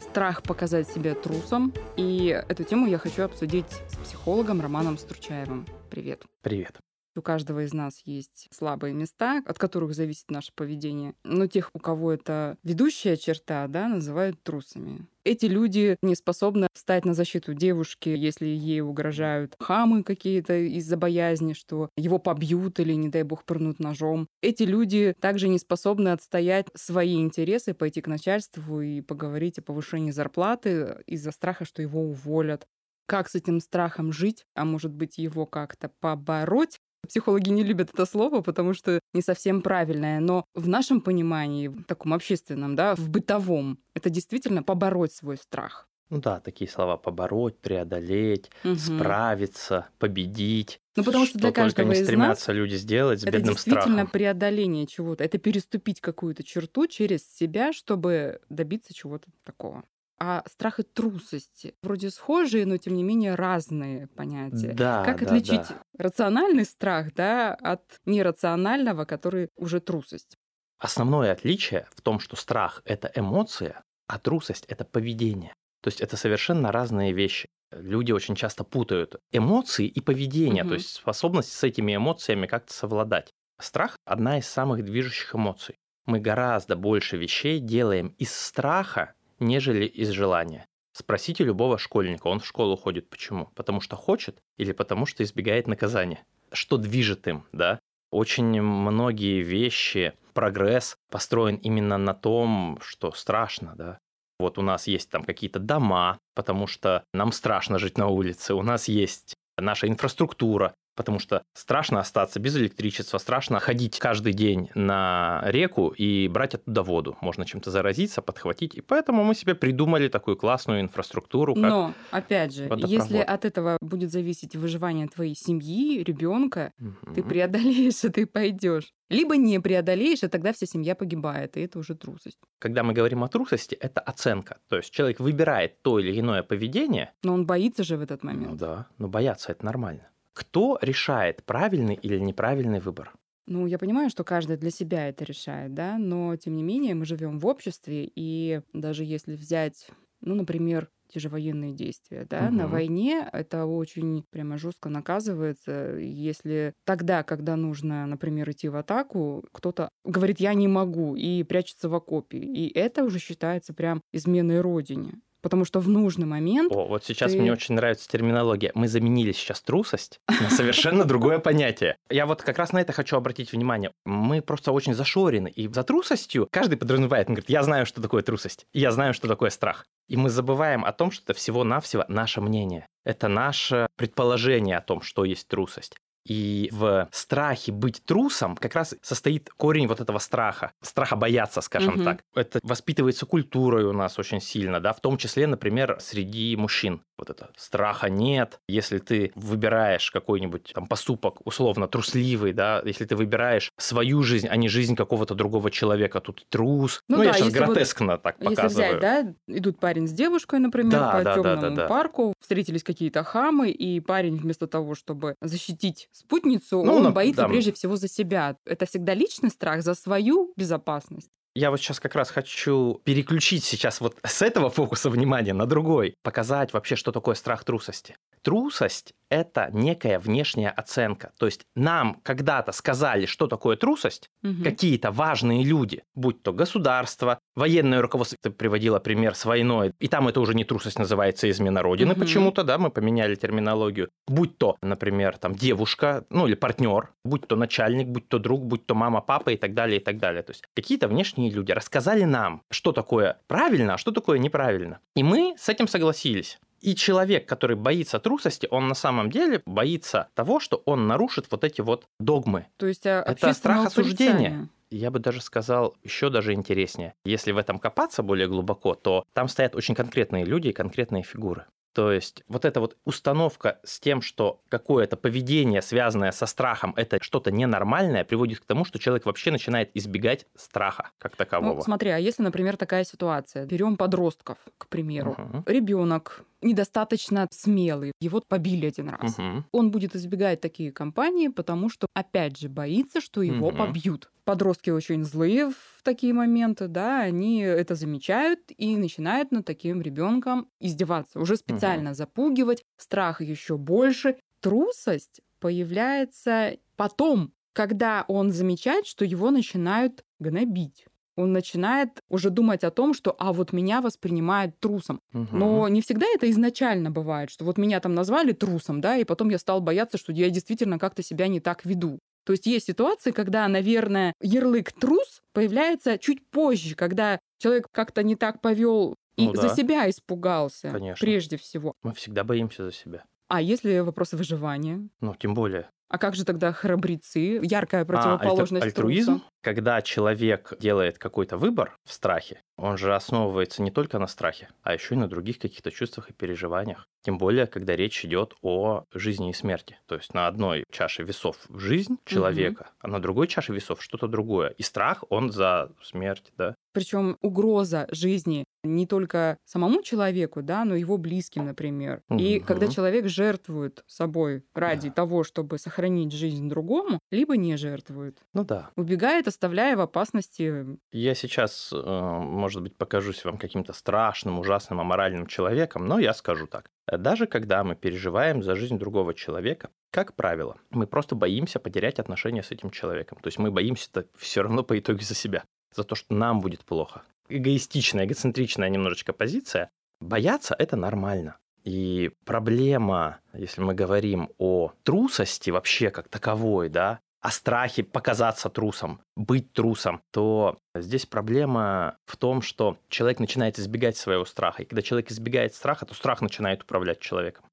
страх показать себя трусом, и эту тему я хочу обсудить с психологом Романом Стручаевым. Привет. Привет. У каждого из нас есть слабые места, от которых зависит наше поведение. Но тех, у кого это ведущая черта, да, называют трусами. Эти люди не способны встать на защиту девушки, если ей угрожают хамы какие-то из-за боязни, что его побьют или, не дай бог, пырнут ножом. Эти люди также не способны отстоять свои интересы, пойти к начальству и поговорить о повышении зарплаты из-за страха, что его уволят как с этим страхом жить, а может быть его как-то побороть, Психологи не любят это слово, потому что не совсем правильное, но в нашем понимании, в таком общественном, да, в бытовом, это действительно побороть свой страх. Ну да, такие слова побороть, преодолеть, угу. справиться, победить. Ну, потому что, что для каждого не стремятся из нас люди сделать с это бедным действительно страхом. преодоление чего-то. Это переступить какую-то черту через себя, чтобы добиться чего-то такого. А страх и трусость вроде схожие, но тем не менее разные понятия. Да, как да, отличить да. рациональный страх да, от нерационального, который уже трусость? Основное отличие в том, что страх – это эмоция, а трусость – это поведение. То есть это совершенно разные вещи. Люди очень часто путают эмоции и поведение, угу. то есть способность с этими эмоциями как-то совладать. Страх – одна из самых движущих эмоций. Мы гораздо больше вещей делаем из страха, нежели из желания. Спросите любого школьника, он в школу ходит почему? Потому что хочет или потому что избегает наказания? Что движет им, да? Очень многие вещи, прогресс построен именно на том, что страшно, да? Вот у нас есть там какие-то дома, потому что нам страшно жить на улице. У нас есть наша инфраструктура, потому что страшно остаться без электричества, страшно ходить каждый день на реку и брать оттуда воду. Можно чем-то заразиться, подхватить. И поэтому мы себе придумали такую классную инфраструктуру. Как Но, опять же, если от этого будет зависеть выживание твоей семьи, ребенка, угу. ты преодолеешь и пойдешь. Либо не преодолеешь, и тогда вся семья погибает, и это уже трусость. Когда мы говорим о трусости, это оценка. То есть человек выбирает то или иное поведение. Но он боится же в этот момент. Ну да, но бояться это нормально. Кто решает правильный или неправильный выбор? Ну, я понимаю, что каждый для себя это решает, да, но тем не менее мы живем в обществе, и даже если взять, ну, например, те же военные действия, да, угу. на войне это очень прямо жестко наказывается, если тогда, когда нужно, например, идти в атаку, кто-то говорит, я не могу, и прячется в окопе, и это уже считается прям изменой родине потому что в нужный момент... О, вот сейчас ты... мне очень нравится терминология. Мы заменили сейчас трусость на совершенно другое понятие. Я вот как раз на это хочу обратить внимание. Мы просто очень зашорены, и за трусостью каждый подразумевает, он говорит, я знаю, что такое трусость, и я знаю, что такое страх. И мы забываем о том, что это всего-навсего наше мнение. Это наше предположение о том, что есть трусость. И в страхе быть трусом как раз состоит корень вот этого страха, страха бояться, скажем угу. так. Это воспитывается культурой у нас очень сильно, да, в том числе, например, среди мужчин. Вот это страха нет. Если ты выбираешь какой-нибудь там поступок условно трусливый, да, если ты выбираешь свою жизнь, а не жизнь какого-то другого человека, тут трус. Ну, ну да, я сейчас гротескно вот, так показываю. Если взять, да, идут парень с девушкой, например, да, по да, темному да, да, да. парку, встретились какие-то хамы, и парень вместо того, чтобы защитить спутницу, ну, он на, боится да. прежде всего за себя. Это всегда личный страх за свою безопасность. Я вот сейчас как раз хочу переключить сейчас вот с этого фокуса внимания на другой, показать вообще, что такое страх трусости. Трусость – это некая внешняя оценка. То есть нам когда-то сказали, что такое трусость, угу. какие-то важные люди, будь то государство, военное руководство, ты приводила пример с войной, и там это уже не трусость называется, измена Родины угу. почему-то, да, мы поменяли терминологию. Будь то, например, там девушка, ну или партнер, будь то начальник, будь то друг, будь то мама, папа и так далее, и так далее. То есть какие-то внешние люди рассказали нам, что такое правильно, а что такое неправильно. И мы с этим согласились. И человек, который боится трусости, он на самом деле боится того, что он нарушит вот эти вот догмы. То есть а, это страх осуждения. Я бы даже сказал еще даже интереснее. Если в этом копаться более глубоко, то там стоят очень конкретные люди и конкретные фигуры. То есть вот эта вот установка с тем, что какое-то поведение, связанное со страхом, это что-то ненормальное, приводит к тому, что человек вообще начинает избегать страха как такового. Ну, смотри, а если, например, такая ситуация, берем подростков, к примеру, Мгм. ребенок недостаточно смелый, его побили один раз. Мгм. Он будет избегать такие компании, потому что, опять же, боится, что его Мгм. побьют. Подростки очень злые в такие моменты, да, они это замечают и начинают над таким ребенком издеваться, уже специально запугивать, страх еще больше. Трусость появляется потом, когда он замечает, что его начинают гнобить. Он начинает уже думать о том, что а вот меня воспринимают трусом. Мгм. Но не всегда это изначально бывает, что вот меня там назвали трусом, да, и потом я стал бояться, что я действительно как-то себя не так веду. То есть есть ситуации, когда, наверное, ярлык трус появляется чуть позже, когда человек как-то не так повел и Ну за да. себя испугался Конечно. прежде всего. Мы всегда боимся за себя. А если вопрос выживания? Ну, тем более. А как же тогда храбрецы? Яркая А, противоположность альтр- альтруизм, труса. Когда человек делает какой-то выбор в страхе, он же основывается не только на страхе, а еще и на других каких-то чувствах и переживаниях. Тем более, когда речь идет о жизни и смерти. То есть на одной чаше весов жизнь человека, а на другой чаше весов что-то другое. И страх, он за смерть, да. Причем угроза жизни не только самому человеку, да, но и его близким, например. И Мгм. когда человек жертвует собой ради Да. того, чтобы сохранить жизнь другому, либо не жертвует, Ну да. убегает, оставляя в опасности. Я сейчас, э, может быть, покажусь вам каким-то страшным, ужасным, аморальным человеком, но я скажу так. Даже когда мы переживаем за жизнь другого человека, как правило, мы просто боимся потерять отношения с этим человеком. То есть мы боимся все равно по итогу за себя, за то, что нам будет плохо. Эгоистичная, эгоцентричная немножечко позиция. Бояться – это нормально. И проблема, если мы говорим о трусости вообще как таковой, да, о страхе показаться трусом, быть трусом, то здесь проблема в том, что человек начинает избегать своего страха. И когда человек избегает страха, то страх начинает управлять человеком.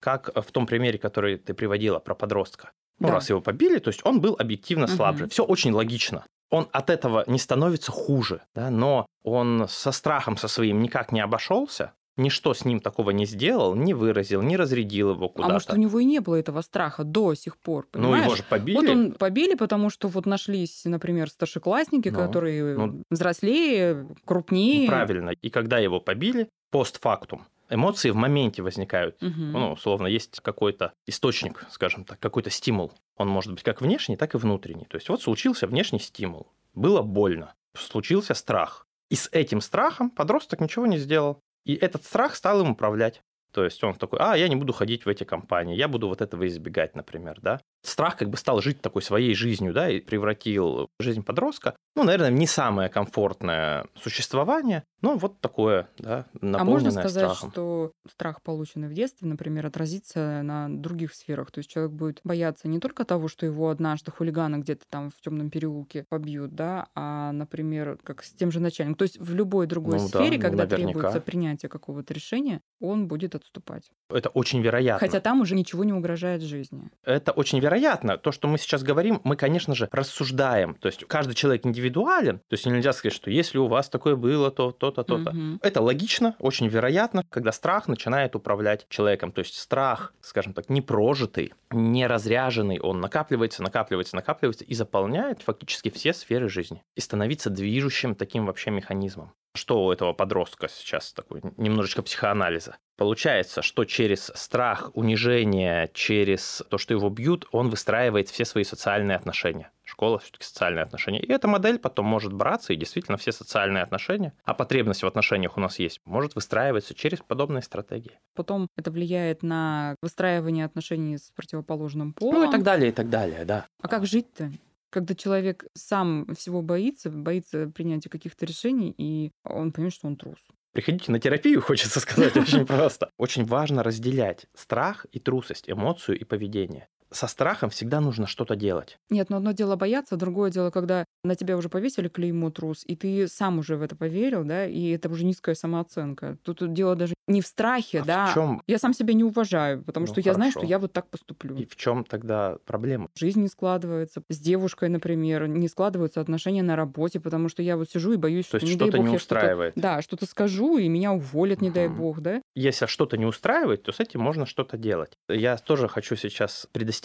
Как в том примере, который ты приводила про подростка. Ну, Да. раз его побили, то есть он был объективно слабже. Все очень логично. Он от этого не становится хуже, да, но он со страхом со своим никак не обошелся, ничто с ним такого не сделал, не выразил, не разрядил его А куда-то. может, у него и не было этого страха до сих пор, Ну, понимаешь? его же побили. Вот он побили, потому что вот нашлись, например, старшеклассники, Ну, которые ну, взрослее, крупнее. Правильно. И когда его побили, постфактум, эмоции в моменте возникают. Мгм. Ну, условно, есть какой-то источник, скажем так, какой-то стимул. Он может быть как внешний, так и внутренний. То есть вот случился внешний стимул. Было больно. Случился страх. И с этим страхом подросток ничего не сделал. И этот страх стал им управлять. То есть он такой, а, я не буду ходить в эти компании, я буду вот этого избегать, например, да. Страх как бы стал жить такой своей жизнью, да, и превратил жизнь подростка, ну, наверное, не самое комфортное существование, но вот такое, да, наполненное А можно сказать, страхом. что страх, полученный в детстве, например, отразится на других сферах? То есть человек будет бояться не только того, что его однажды хулиганы где-то там в темном переулке побьют, да, а, например, как с тем же начальником. То есть в любой другой Ну да, сфере, ну, когда наверняка. требуется принятие какого-то решения, он будет отступать. Это очень вероятно. Хотя там уже ничего не угрожает жизни. Это очень вероятно. То, что мы сейчас говорим, мы, конечно же, рассуждаем. То есть каждый человек индивидуален. То есть нельзя сказать, что если у вас такое было, то то-то, то-то. Мгм. Это логично, очень вероятно, когда страх начинает управлять человеком. То есть страх, скажем так, непрожитый, не разряженный, он накапливается, накапливается, накапливается и заполняет фактически все сферы жизни. И становится движущим таким вообще механизмом. Что у этого подростка сейчас такой немножечко психоанализа? Получается, что через страх, унижение, через то, что его бьют, он выстраивает все свои социальные отношения. Школа все-таки социальные отношения. И эта модель потом может браться, и действительно все социальные отношения, а потребность в отношениях у нас есть, может выстраиваться через подобные стратегии. Потом это влияет на выстраивание отношений с противоположным полом. Ну и так далее, и так далее, да. А как жить-то? Когда человек сам всего боится, боится принятия каких-то решений, и он понимает, что он трус. Приходите на терапию, хочется сказать очень просто. Очень важно разделять страх и трусость, эмоцию и поведение. Со страхом всегда нужно что-то делать. Нет, но одно дело бояться, другое дело, когда на тебя уже повесили клеймо трус, и ты сам уже в это поверил, да, и это уже низкая самооценка. Тут дело даже не в страхе, А в да. чём? Я сам себя не уважаю, потому Ну, что я знаю, что хорошо. я вот так поступлю. И в чем тогда проблема? Жизнь не складывается. С девушкой, например, не складываются отношения на работе, потому что я вот сижу и боюсь, То что есть не дай что-то бог, не я что-то- устраивает. Да, что-то скажу, и меня уволят, не дай Мгм. бог, да. Если что-то не устраивает, то с этим можно что-то делать. Я тоже хочу сейчас предостеречь.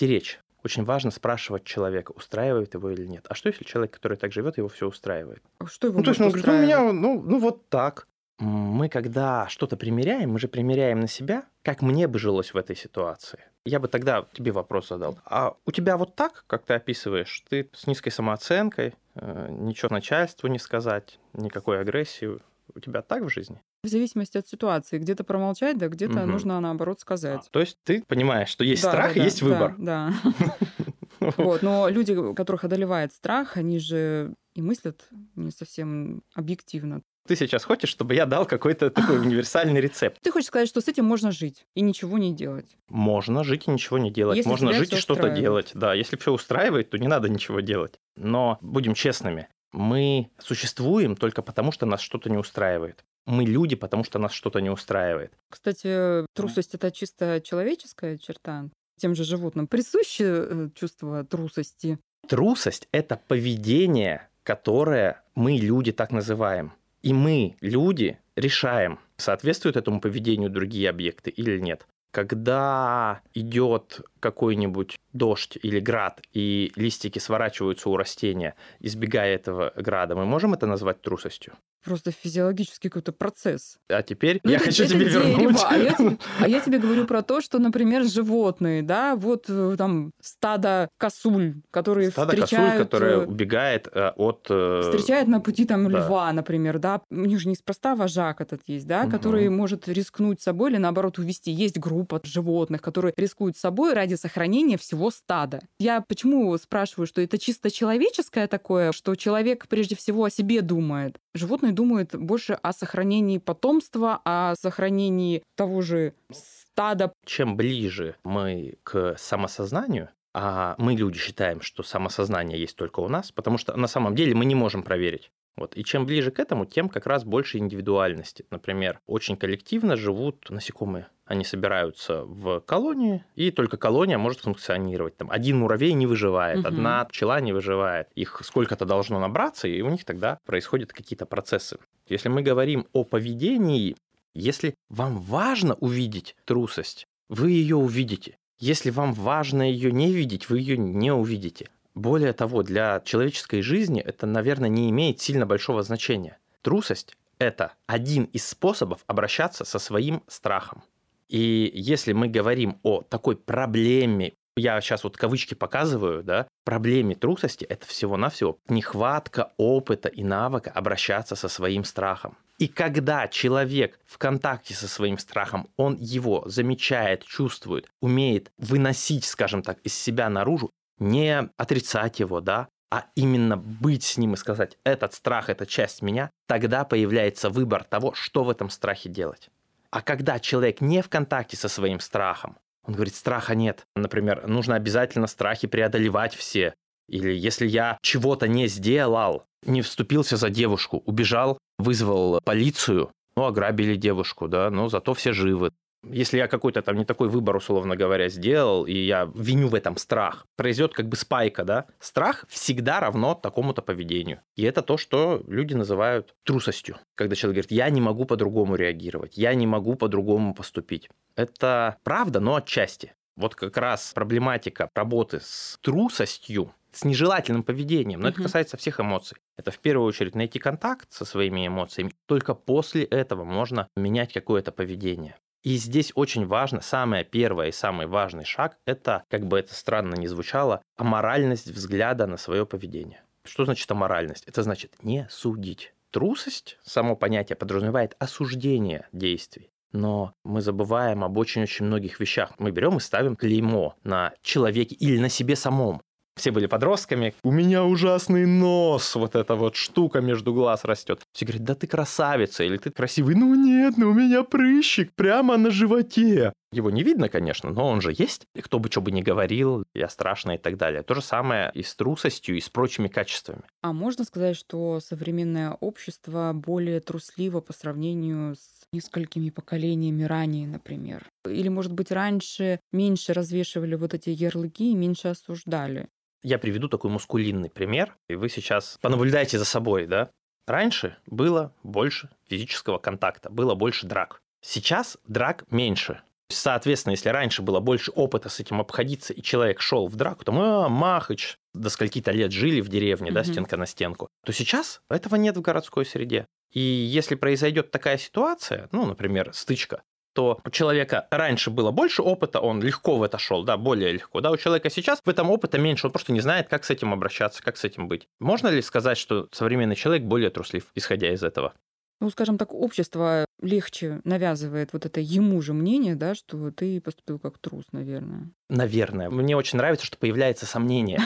Очень важно спрашивать человека, устраивает его или нет. А что если человек, который так живет, его все устраивает? Что его Ну, то есть он говорит, ну, меня, ну, ну, вот так. Мы, когда что-то примеряем, мы же примеряем на себя, как мне бы жилось в этой ситуации. Я бы тогда тебе вопрос задал. А у тебя вот так, как ты описываешь, ты с низкой самооценкой, э, ничего начальству не сказать, никакой агрессии. У тебя так в жизни? В зависимости от ситуации. Где-то промолчать, да где-то Мгм. нужно, наоборот, сказать. То есть ты понимаешь, что есть Да, страх да, и есть да, выбор. Да, да. Вот, но люди, которых одолевает страх, они же и мыслят не совсем объективно. Ты сейчас хочешь, чтобы я дал какой-то такой универсальный рецепт? Ты хочешь сказать, что с этим можно жить и ничего не делать. Можно жить и ничего не делать. Если Можно жить и что-то делать. Да, если все устраивает, то не надо ничего делать. Но будем честными, мы существуем только потому, что нас что-то не устраивает. Мы люди, потому что нас что-то не устраивает. Кстати, трусость это чисто человеческая черта. Тем же животным присуще э, чувство трусости. Трусость – это поведение, которое мы, люди, так называем. И мы, люди, решаем, соответствуют этому поведению другие объекты или нет. Когда идет какой-нибудь дождь или град, и листики сворачиваются у растения, избегая этого града, мы можем это назвать трусостью? Просто физиологический какой-то процесс. А теперь Ну, я это- хочу это тебе дерево, вернуть. А я, тебе, а я тебе говорю про то, что, например, животные, да, вот э, там стадо косуль, которые Стадо косуль, встречают... которое э, убегает э, от... э, Встречает на пути там да. льва, например, да. У них же неспроста вожак этот есть, да, Мгм. который может рискнуть собой или наоборот увести. Есть группа животных, которые рискуют собой ради сохранения всего стада. Я почему спрашиваю, что это чисто человеческое такое, что человек прежде всего о себе думает. Животные думают больше о сохранении потомства, о сохранении того же стада. чем ближе мы к самосознанию, а мы, люди, считаем, что самосознание есть только у нас, потому что на самом деле мы не можем проверить. Вот. И чем ближе к этому, тем как раз больше индивидуальности. Например, очень коллективно живут насекомые. Они собираются в колонии, и только колония может функционировать. Там один муравей не выживает, Мгм. одна пчела не выживает. Их сколько-то должно набраться, и у них тогда происходят какие-то процессы. Если мы говорим о поведении, если вам важно увидеть трусость, вы ее увидите. Если вам важно ее не видеть, вы ее не увидите. Более того, для человеческой жизни это, наверное, не имеет сильно большого значения. Трусость – это один из способов обращаться со своим страхом. И если мы говорим о такой проблеме, я сейчас вот кавычки показываю, да, проблеме трусости, это всего-навсего нехватка опыта и навыка обращаться со своим страхом. И когда человек в контакте со своим страхом, он его замечает, чувствует, умеет выносить, скажем так, из себя наружу, не отрицать его, да, а именно быть с ним и сказать, этот страх – это часть меня, тогда появляется выбор того, что в этом страхе делать. А когда человек не в контакте со своим страхом, он говорит, страха нет. Например, нужно обязательно страхи преодолевать все. Или если я чего-то не сделал, не вступился за девушку, убежал, вызвал полицию, ну, ограбили девушку, да, но зато все живы. Если я какой-то там не такой выбор, условно говоря, сделал, и я виню в этом страх, произойдет как бы спайка, да? Страх всегда равно такому-то поведению. И это то, что люди называют трусостью. Когда человек говорит, я не могу по-другому реагировать, я не могу по-другому поступить. Это правда, но отчасти. Вот как раз проблематика работы с трусостью, с нежелательным поведением, но это Мгм. касается всех эмоций. Это в первую очередь найти контакт со своими эмоциями. Только после этого можно менять какое-то поведение. И здесь очень важно, самое первое и самый важный шаг – это, как бы это странно ни звучало, аморальность взгляда на свое поведение. Что значит аморальность? Это значит не судить. Трусость, само понятие подразумевает осуждение действий. Но мы забываем об очень-очень многих вещах. Мы берем и ставим клеймо на человеке или на себе самом. Все были подростками. У меня ужасный нос. Вот эта вот штука между глаз растет. Все говорят, да ты красавица или ты красивый. Ну нет, ну у меня прыщик прямо на животе. Его не видно, конечно, но он же есть. И кто бы что бы ни говорил, я страшно и так далее. То же самое и с трусостью, и с прочими качествами. А можно сказать, что современное общество более трусливо по сравнению с несколькими поколениями ранее, например? Или, может быть, раньше меньше развешивали вот эти ярлыки и меньше осуждали? Я приведу такой мускулинный пример, и вы сейчас понаблюдайте за собой, да? Раньше было больше физического контакта, было больше драк. Сейчас драк меньше. Соответственно, если раньше было больше опыта с этим обходиться, и человек шел в драку, там, а, Махач, до скольки-то лет жили в деревне, mm-hmm. да, стенка на стенку, то сейчас этого нет в городской среде. И если произойдет такая ситуация, ну, например, стычка, то у человека раньше было больше опыта, он легко в это шел, да, более легко. Да, у человека сейчас в этом опыта меньше, он просто не знает, как с этим обращаться, как с этим быть. Можно ли сказать, что современный человек более труслив, исходя из этого? ну, скажем так, общество легче навязывает вот это ему же мнение, да, что ты поступил как трус, наверное. Наверное. Мне очень нравится, что появляется сомнение.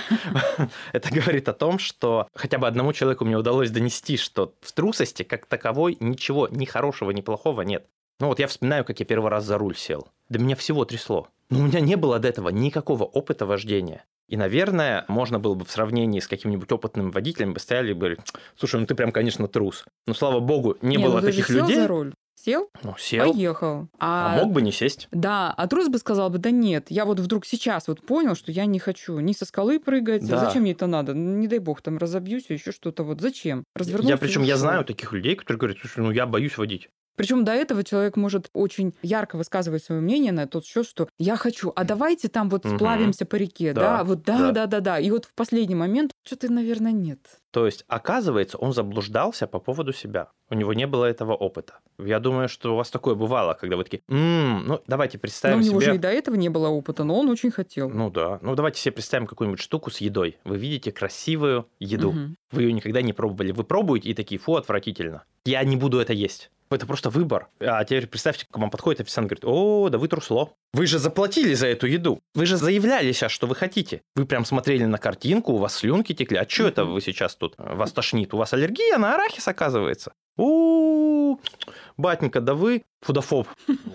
Это говорит о том, что хотя бы одному человеку мне удалось донести, что в трусости как таковой ничего ни хорошего, ни плохого нет. Ну вот я вспоминаю, как я первый раз за руль сел. Да меня всего трясло. Но у меня не было до этого никакого опыта вождения. И, наверное, можно было бы в сравнении с каким-нибудь опытным водителем бы стояли бы, слушай, ну ты прям, конечно, трус. Но, слава богу, не, не было ну, таких людей. за руль. Сел? Ну, сел. Поехал. А... а мог бы не сесть. Да, а трус бы сказал бы, да нет, я вот вдруг сейчас вот понял, что я не хочу ни со скалы прыгать, да. зачем мне это надо? Не дай бог, там разобьюсь, еще что-то вот. Зачем? Развернулся Я причем я знаю таких людей, которые говорят, слушай, ну я боюсь водить. Причем до этого человек может очень ярко высказывать свое мнение на тот счет, что я хочу, а давайте там вот угу. сплавимся по реке, да, да? вот да, да, да, да, да. И вот в последний момент что-то, наверное, нет. То есть, оказывается, он заблуждался по поводу себя. У него не было этого опыта. Я думаю, что у вас такое бывало, когда вы такие, м-м, ну, давайте представим себе... Но у него себе... же и до этого не было опыта, но он очень хотел. Ну да. Ну, давайте себе представим какую-нибудь штуку с едой. Вы видите красивую еду. Угу. Вы ее никогда не пробовали. Вы пробуете и такие, фу, отвратительно. Я не буду это есть. Это просто выбор. А теперь представьте, к вам подходит официант говорит, о, да вы трусло. Вы же заплатили за эту еду. Вы же заявляли сейчас, что вы хотите. Вы прям смотрели на картинку, у вас слюнки текли. А что это вы сейчас тут? Вас тошнит? У вас аллергия на арахис, оказывается? У, батенька, да вы фудофоб.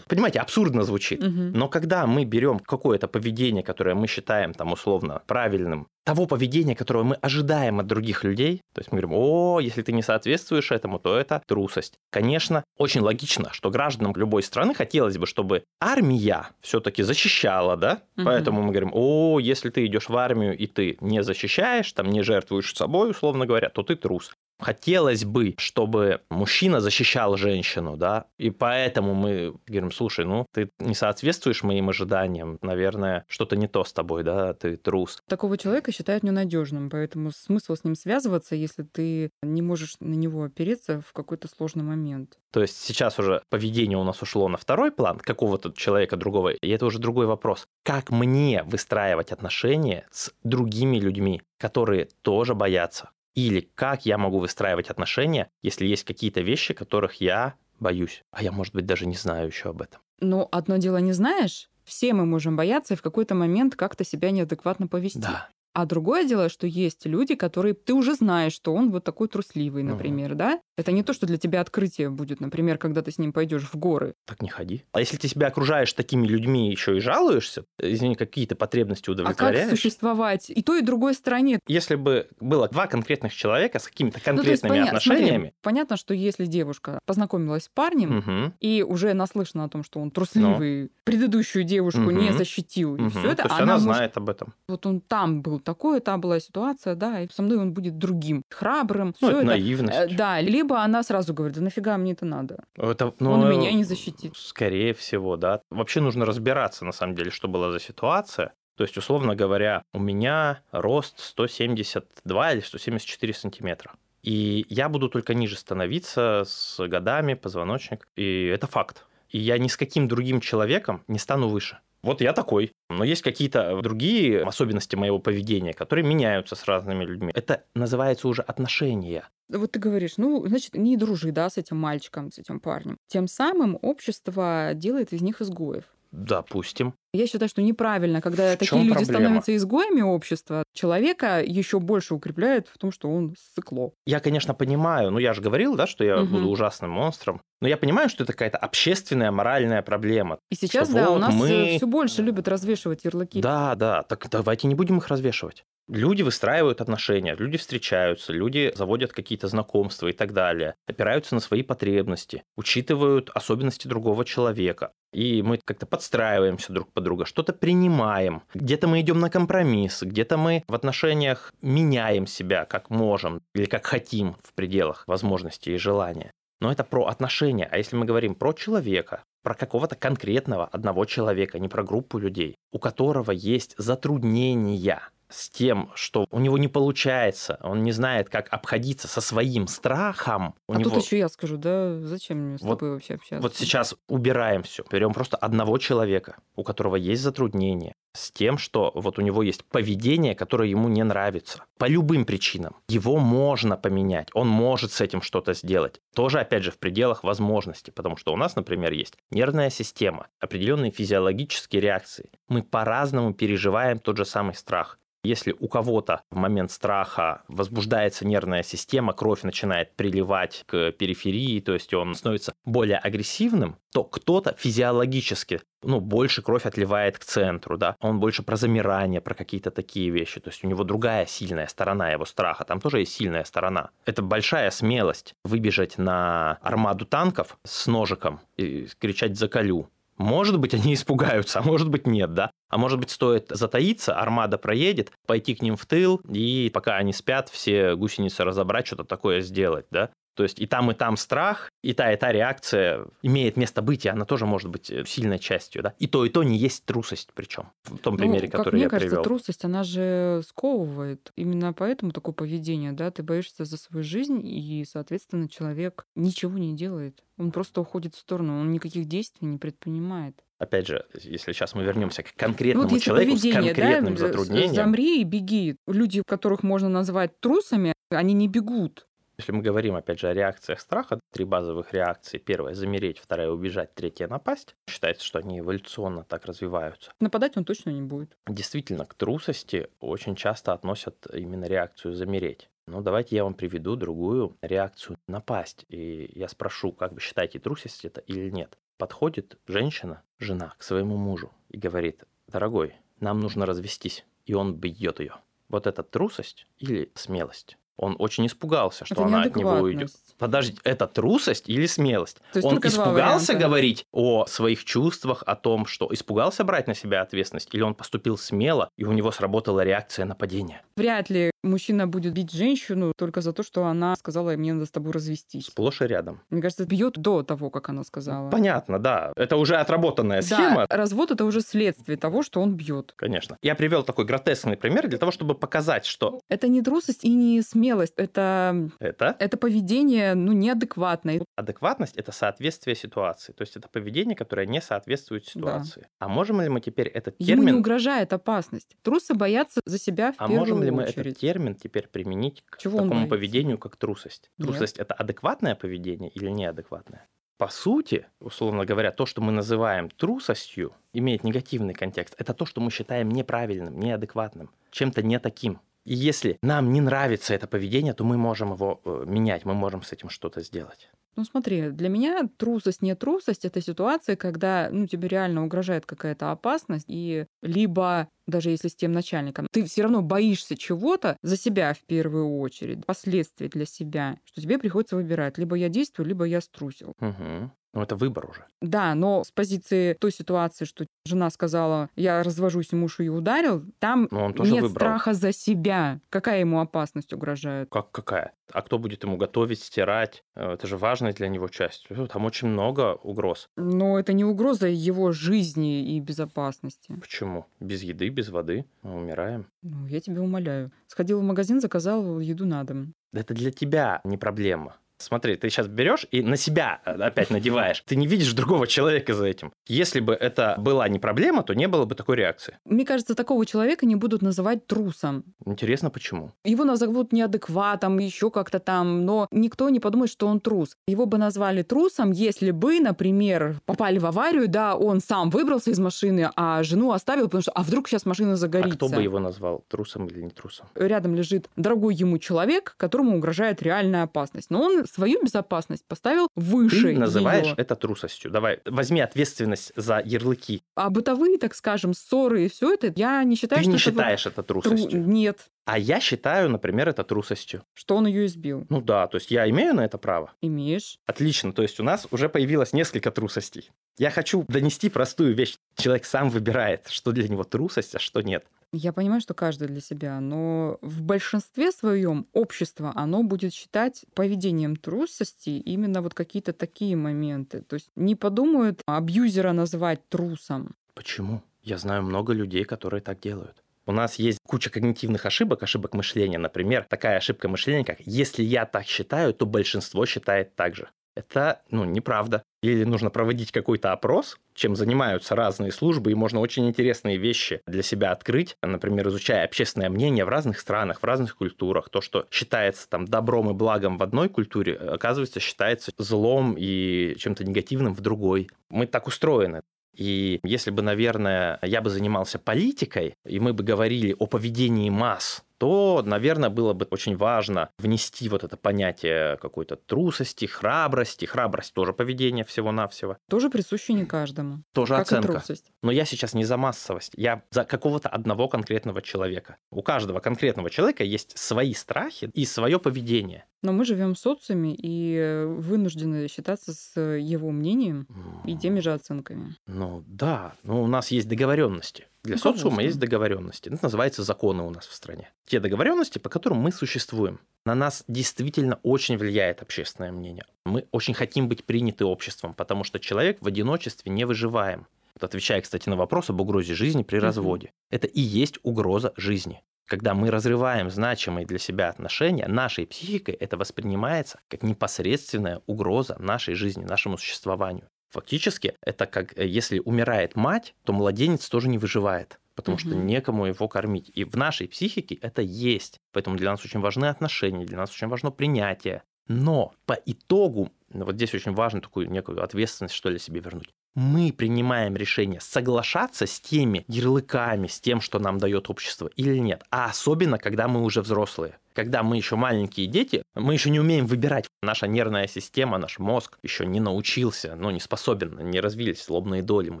Понимаете, абсурдно звучит. Но когда мы берем какое-то поведение, которое мы считаем там условно правильным, того поведения, которого мы ожидаем от других людей, то есть мы говорим, о, если ты не соответствуешь этому, то это трусость. Конечно, очень логично, что гражданам любой страны хотелось бы, чтобы армия все-таки защищала, да? Поэтому мы говорим, о, если ты идешь в армию и ты не защищаешь, там не жертвуешь собой, условно говоря, то ты трус. Хотелось бы, чтобы мужчина защищал женщину, да, и поэтому мы говорим, слушай, ну, ты не соответствуешь моим ожиданиям, наверное, что-то не то с тобой, да, ты трус. Такого человека считают ненадежным, поэтому смысл с ним связываться, если ты не можешь на него опереться в какой-то сложный момент. То есть сейчас уже поведение у нас ушло на второй план какого-то человека другого, и это уже другой вопрос. Как мне выстраивать отношения с другими людьми, которые тоже боятся? Или как я могу выстраивать отношения, если есть какие-то вещи, которых я боюсь, а я, может быть, даже не знаю еще об этом. Ну, одно дело не знаешь, все мы можем бояться и в какой-то момент как-то себя неадекватно повести. Да. А другое дело, что есть люди, которые ты уже знаешь, что он вот такой трусливый, например, угу. да? Это не то, что для тебя открытие будет, например, когда ты с ним пойдешь в горы. Так не ходи. А если ты себя окружаешь такими людьми еще и жалуешься, извини, какие-то потребности удовлетворяешь? А как существовать и той, и другой стороне? Если бы было два конкретных человека с какими-то конкретными ну, есть, отношениями... Смотри, понятно, что если девушка познакомилась с парнем угу. и уже наслышана о том, что он трусливый, ну. предыдущую девушку угу. не защитил, угу. и все это... То есть она, она знает об этом. Вот он там был такое, та была ситуация, да, и со мной он будет другим, храбрым. Ну, это, это наивность. Э, да, либо она сразу говорит, да нафига мне это надо? Это, ну, он меня не защитит. Скорее всего, да. Вообще нужно разбираться, на самом деле, что была за ситуация. То есть, условно говоря, у меня рост 172 или 174 сантиметра. И я буду только ниже становиться с годами, позвоночник. И это факт. И я ни с каким другим человеком не стану выше. Вот я такой. Но есть какие-то другие особенности моего поведения, которые меняются с разными людьми. Это называется уже отношения. Вот ты говоришь, ну, значит, не дружи, да, с этим мальчиком, с этим парнем. Тем самым общество делает из них изгоев. Допустим. Я считаю, что неправильно, когда В такие люди проблема? становятся изгоями общества, человека еще больше укрепляет в том, что он сыкло. Я, конечно, понимаю, ну я же говорил, да, что я Мгм. буду ужасным монстром, но я понимаю, что это какая-то общественная моральная проблема. И сейчас, Что да, у вот нас мы- все больше любят развешивать ярлыки. Да, да, так давайте не будем их развешивать. Люди выстраивают отношения, люди встречаются, люди заводят какие-то знакомства и так далее, опираются на свои потребности, учитывают особенности другого человека. И мы как-то подстраиваемся друг под друга, что-то принимаем, где-то мы идем на компромисс, где-то мы в отношениях меняем себя как можем или как хотим в пределах возможностей и желания. Но это про отношения. А если мы говорим про человека, про какого-то конкретного одного человека, не про группу людей, у которого есть затруднения с тем, что у него не получается, он не знает, как обходиться со своим страхом. У а него... тут еще я скажу, да, зачем мне с Вот- тобой вообще общаться? Вот сейчас убираем все, берем просто одного человека, у которого есть затруднения с тем, что вот у него есть поведение, которое ему не нравится. По любым причинам. Его можно поменять, он может с этим что-то сделать. Тоже, опять же, в пределах возможностей, потому что у нас, например, есть нервная система, определенные физиологические реакции. Мы по-разному переживаем тот же самый страх. Если у кого-то в момент страха возбуждается нервная система, кровь начинает приливать к периферии, то есть он становится более агрессивным, то кто-то физиологически, ну, больше кровь отливает к центру, да, он больше про замирание, про какие-то такие вещи, то есть у него другая сильная сторона его страха, там тоже есть сильная сторона. Это большая смелость выбежать на армаду танков с ножиком и кричать «заколю», может быть, они испугаются, а может быть, нет, да? А может быть, стоит затаиться, армада проедет, пойти к ним в тыл, и пока они спят, все гусеницы разобрать, что-то такое сделать, да? То есть и там, и там страх, и та, и та реакция имеет место быть, и она тоже может быть э, сильной частью, да? И то, и то не есть трусость причем, в том примере, ну, как который мне я кажется, привел. трусость, она же сковывает. Именно поэтому такое поведение, да, ты боишься за свою жизнь, и, соответственно, человек ничего не делает. Он просто уходит в сторону, он никаких действий не предпринимает. Опять же, если сейчас мы вернемся к Ну, конкретному вот человеку с поведение, конкретным да, затруднением, замри и беги. Люди, которых можно назвать трусами, они не бегут. Если мы говорим, опять же, о реакциях страха, три базовых реакции. Первая – замереть, вторая – убежать, третья – напасть. Считается, что они эволюционно так развиваются. Нападать он точно не будет. Действительно, к трусости очень часто относят именно реакцию замереть. Ну, давайте я вам приведу другую реакцию напасть. И я спрошу, как вы считаете, трусость это или нет. Подходит женщина, жена, к своему мужу и говорит, дорогой, нам нужно развестись. И он бьет ее. Вот это трусость или смелость? Он очень испугался, что Это она от него уйдет. Подождите, это трусость или смелость? Он испугался говорить о своих чувствах, о том, что испугался брать на себя ответственность, или он поступил смело, и у него сработала реакция нападения? Вряд ли мужчина будет бить женщину только за то, что она сказала, мне надо с тобой развестись. Сплошь и рядом. Мне кажется, бьет до того, как она сказала. Понятно, да. Это уже отработанная схема. Да, развод это уже следствие того, что он бьет. Конечно. Я привел такой гротескный пример для того, чтобы показать, что Это не трусость и не смелость, это, это это поведение ну, неадекватное. адекватность, это соответствие ситуации. То есть это поведение, которое не соответствует ситуации. А можем ли мы теперь этот Ему не термин... угрожает опасность. Трусы боятся за себя в А первую можем ли мы очередь. этот термин теперь применить к Чего такому поведению, как трусость? Нет. Трусость это адекватное поведение или неадекватное? По сути, условно говоря, то, что мы называем трусостью, имеет негативный контекст. Это то, что мы считаем неправильным, неадекватным, чем-то не таким. И если нам не нравится это поведение, то мы можем его э, менять, мы можем с этим что-то сделать. Ну смотри, для меня трусость, не трусость — это ситуация, когда ну, тебе реально угрожает какая-то опасность, и либо даже если с тем начальником, ты все равно боишься чего-то за себя в первую очередь, последствий для себя, что тебе приходится выбирать, либо я действую, либо я струсил. Мгм. Ну, это выбор уже. Да, но с позиции той ситуации, что жена сказала, я развожусь, и муж ее ударил, там Но тоже нет выбрал. страха за себя. Какая ему опасность угрожает? Как какая? А кто будет ему готовить, стирать? Э, Это же важная для него часть. Э, Там очень много угроз. Но это не угроза его жизни и безопасности. Почему? Без еды, без воды мы умираем. Ну, я тебя умоляю. Сходил в магазин, заказал еду на дом. Да Это для тебя не проблема. Смотри, ты сейчас берешь и на себя опять надеваешь. Ты не видишь другого человека за этим. Если бы это была не проблема, то не было бы такой реакции. Мне кажется, такого человека не будут называть трусом. Интересно, почему? Его назовут неадекватом, еще как-то там, но никто не подумает, что он трус. Его бы назвали трусом, если бы, например, попали в аварию, да, он сам выбрался из машины, а жену оставил, потому что, а вдруг сейчас машина загорится. А кто бы его назвал, трусом или не трусом? Рядом лежит дорогой ему человек, которому угрожает реальная опасность. Но он свою безопасность поставил выше Ты называешь её. это трусостью. Давай, возьми ответственность за ярлыки. А бытовые, так скажем, ссоры и все это, я не считаю, Ты что не это считаешь это тру- трусостью. Нет, А я считаю, например, это трусостью. что он ее избил. Ну да, то есть я имею на это право. Имеешь. Отлично, то есть у нас уже появилось несколько трусостей. Я хочу донести простую вещь. Человек сам выбирает, что для него трусость, а что нет. Я понимаю, что каждый для себя, но в большинстве своем общество, оно будет считать поведением трусости именно вот какие-то такие моменты. То есть не подумают абьюзера называть трусом. Почему? Я знаю много людей, которые так делают. У нас есть куча когнитивных ошибок, ошибок мышления. Например, такая ошибка мышления, как «если я так считаю, то большинство считает так же». Это, ну, неправда. Или нужно проводить какой-то опрос, чем занимаются разные службы, и можно очень интересные вещи для себя открыть, например, изучая общественное мнение в разных странах, в разных культурах. То, что считается там добром и благом в одной культуре, оказывается, считается злом и чем-то негативным в другой. Мы так устроены. И если бы, наверное, я бы занимался политикой, и мы бы говорили о поведении масс, то, наверное, было бы очень важно внести вот это понятие какой-то трусости, храбрости. Храбрость тоже поведение всего-навсего. Тоже присуще не каждому. Тоже как и оценка. трусость. Но я сейчас не за массовость, я за какого-то одного конкретного человека. У каждого конкретного человека есть свои страхи и свое поведение. Но мы живем в социуме и вынуждены считаться с его мнением и теми же оценками. Ну да, но у нас есть договоренности. Для Ну, социума есть договоренности. Это называется законы у нас в стране. Те договоренности, по которым мы существуем. На нас действительно очень влияет общественное мнение. Мы очень хотим быть приняты обществом, потому что человек в одиночестве не выживаем. Вот отвечая, кстати, на вопрос об угрозе жизни при разводе. Это и есть угроза жизни. Когда мы разрываем значимые для себя отношения, нашей психикой это воспринимается как непосредственная угроза нашей жизни, нашему существованию. Фактически, это как э, если умирает мать, то младенец тоже не выживает, потому что Мгм. некому его кормить. И в нашей психике это есть. Поэтому для нас очень важны отношения, для нас очень важно принятие. Но по итогу, ну, вот здесь очень важно такую некую ответственность, что ли, себе вернуть. Мы принимаем решение соглашаться с теми ярлыками, с тем, что нам дает общество или нет. А особенно, когда мы уже взрослые. Когда мы еще маленькие дети, мы еще не умеем выбирать. Наша нервная система, наш мозг еще не научился, ну, не способен, не развились лобные доли, мы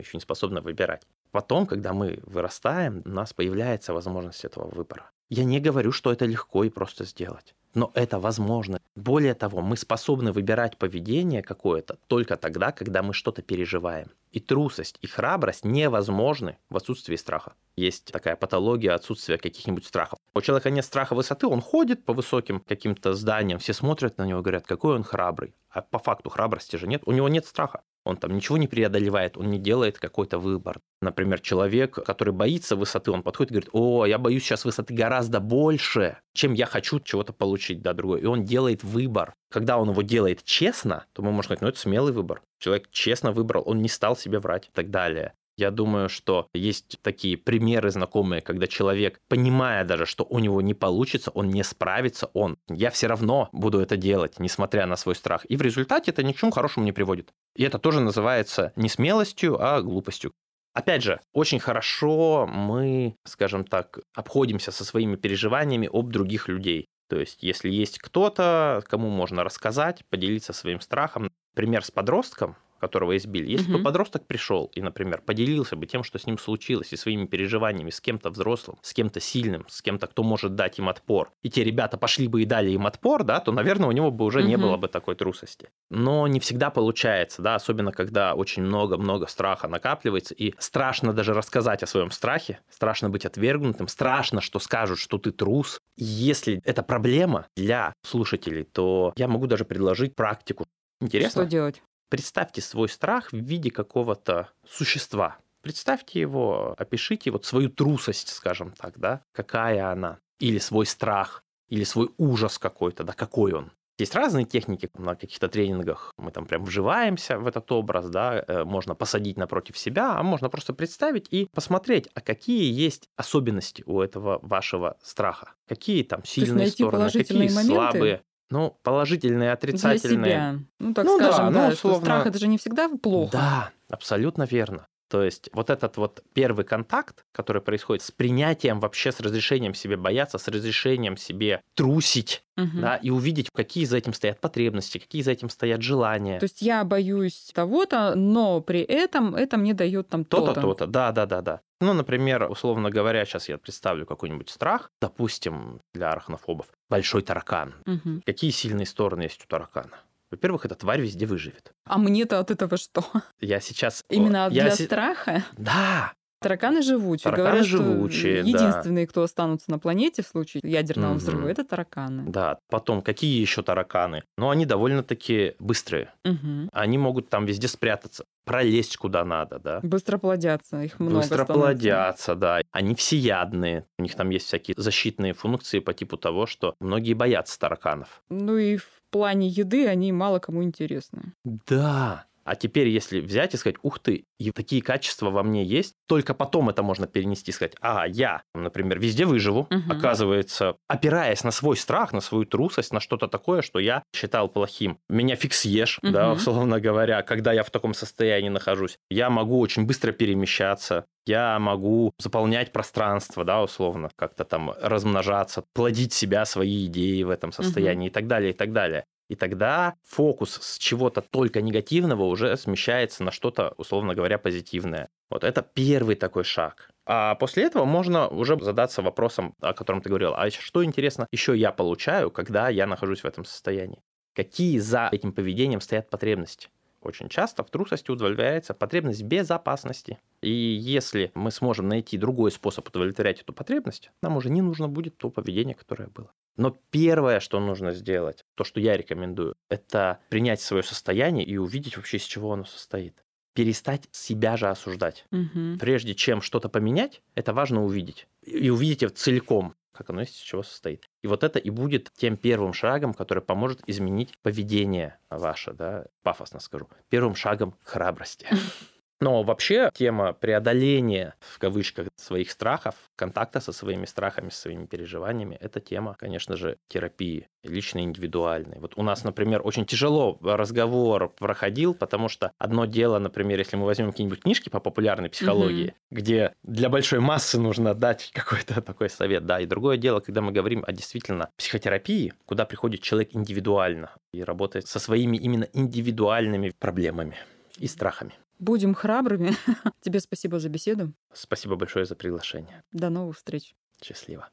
еще не способны выбирать. Потом, когда мы вырастаем, у нас появляется возможность этого выбора. Я не говорю, что это легко и просто сделать. Но это возможно. Более того, мы способны выбирать поведение какое-то только тогда, когда мы что-то переживаем. И трусость, и храбрость невозможны в отсутствии страха. Есть такая патология отсутствия каких-нибудь страхов. У человека нет страха высоты, он ходит по высоким каким-то зданиям, все смотрят на него и говорят, какой он храбрый. А по факту храбрости же нет, у него нет страха. Он там ничего не преодолевает, он не делает какой-то выбор. Например, человек, который боится высоты, он подходит и говорит, о, я боюсь сейчас высоты гораздо больше, чем я хочу чего-то получить, да, другое. И он делает выбор. Когда он его делает честно, то мы можем сказать, ну, это смелый выбор. Человек честно выбрал, он не стал себе врать и так далее. Я думаю, что есть такие примеры знакомые, когда человек, понимая даже, что у него не получится, он не справится, он, я все равно буду это делать, несмотря на свой страх. И в результате это ни к чему хорошему не приводит. И это тоже называется не смелостью, а глупостью. Опять же, очень хорошо мы, скажем так, обходимся со своими переживаниями об других людей. То есть, если есть кто-то, кому можно рассказать, поделиться своим страхом. Пример с подростком, которого избили. Если бы Мгм. подросток пришел и, например, поделился бы тем, что с ним случилось, и своими переживаниями с кем-то взрослым, с кем-то сильным, с кем-то, кто может дать им отпор, и те ребята пошли бы и дали им отпор, да, то, наверное, у него бы уже не Мгм. было бы такой трусости. Но не всегда получается, да, особенно когда очень много-много страха накапливается, и страшно даже рассказать о своем страхе, страшно быть отвергнутым, страшно, что скажут, что ты трус. Если это проблема для слушателей, то я могу даже предложить практику. Интересно? Что делать? Представьте свой страх в виде какого-то существа. Представьте его, опишите вот свою трусость, скажем так, да, какая она, или свой страх, или свой ужас какой-то, да, какой он. Есть разные техники на каких-то тренингах. Мы там прям вживаемся в этот образ, да, э, можно посадить напротив себя, а можно просто представить и посмотреть, а какие есть особенности у этого вашего страха. Какие там сильные стороны, какие моменты? слабые. Ну, положительные, отрицательные. Для себя. Ну, так Ну да, скажем, ну, да, что условно- страх это же не всегда плохо. Да, абсолютно верно. То есть вот этот вот первый контакт, который происходит с принятием вообще, с разрешением себе бояться, с разрешением себе трусить, Мгм. да, и увидеть, какие за этим стоят потребности, какие за этим стоят желания. То есть я боюсь того-то, но при этом это мне дает там То-то, то-то. то-то, да, да, да, да. Ну, например, условно говоря, сейчас я представлю какой-нибудь страх, допустим, для арахнофобов, большой таракан. Мгм. Какие сильные стороны есть у таракана? Во-первых, эта тварь везде выживет. А мне-то от этого что? Я сейчас... Именно я для се- страха? Да, Тараканы живучие. Тараканы Говорят, что живучие, да. единственные, кто останутся на планете в случае ядерного Мгм. взрыва, это тараканы. да. Потом, какие еще тараканы? Ну, они довольно-таки быстрые. Мгм. Они могут там везде спрятаться, пролезть куда надо, да. Быстро плодятся, их много Быстро становится. плодятся, да. Они всеядные. У них там есть всякие защитные функции по типу того, что многие боятся тараканов. Ну и в плане еды они мало кому интересны. Да. А теперь, если взять и сказать, ух ты, и такие качества во мне есть, только потом это можно перенести и сказать, а, я, например, везде выживу, Мгм. оказывается, опираясь на свой страх, на свою трусость, на что-то такое, что я считал плохим. Меня фиг съешь, да, условно говоря, когда я в таком состоянии нахожусь. Я могу очень быстро перемещаться, я могу заполнять пространство, да, условно, как-то там размножаться, плодить себя, свои идеи в этом состоянии и так далее, и так далее. И тогда фокус с чего-то только негативного уже смещается на что-то, условно говоря, позитивное. Вот это первый такой шаг. А после этого можно уже задаться вопросом, о котором ты говорил, а что интересно еще я получаю, когда я нахожусь в этом состоянии? Какие за этим поведением стоят потребности? Очень часто в трусости удовлетворяется потребность безопасности. И если мы сможем найти другой способ удовлетворять эту потребность, нам уже не нужно будет то поведение, которое было. Но первое, что нужно сделать, то, что я рекомендую, это принять свое состояние и увидеть вообще, из чего оно состоит. Перестать себя же осуждать. Мгм. Прежде чем что-то поменять, это важно увидеть. И увидеть это целиком, как оно из чего состоит. И вот это и будет тем первым шагом, который поможет изменить поведение ваше, да, пафосно скажу, первым шагом храбрости. Но вообще тема преодоления, в кавычках, своих страхов, контакта со своими страхами, со своими переживаниями, это тема, конечно же, терапии, лично индивидуальной. Вот у нас, например, очень тяжело разговор проходил, потому что одно дело, например, если мы возьмем какие-нибудь книжки по популярной психологии, где для большой массы нужно дать какой-то такой совет, да, и другое дело, когда мы говорим о действительно психотерапии, куда приходит человек индивидуально и работает со своими именно индивидуальными проблемами и страхами. Будем храбрыми. Тебе спасибо за беседу. Спасибо большое за приглашение. До новых встреч. Счастливо.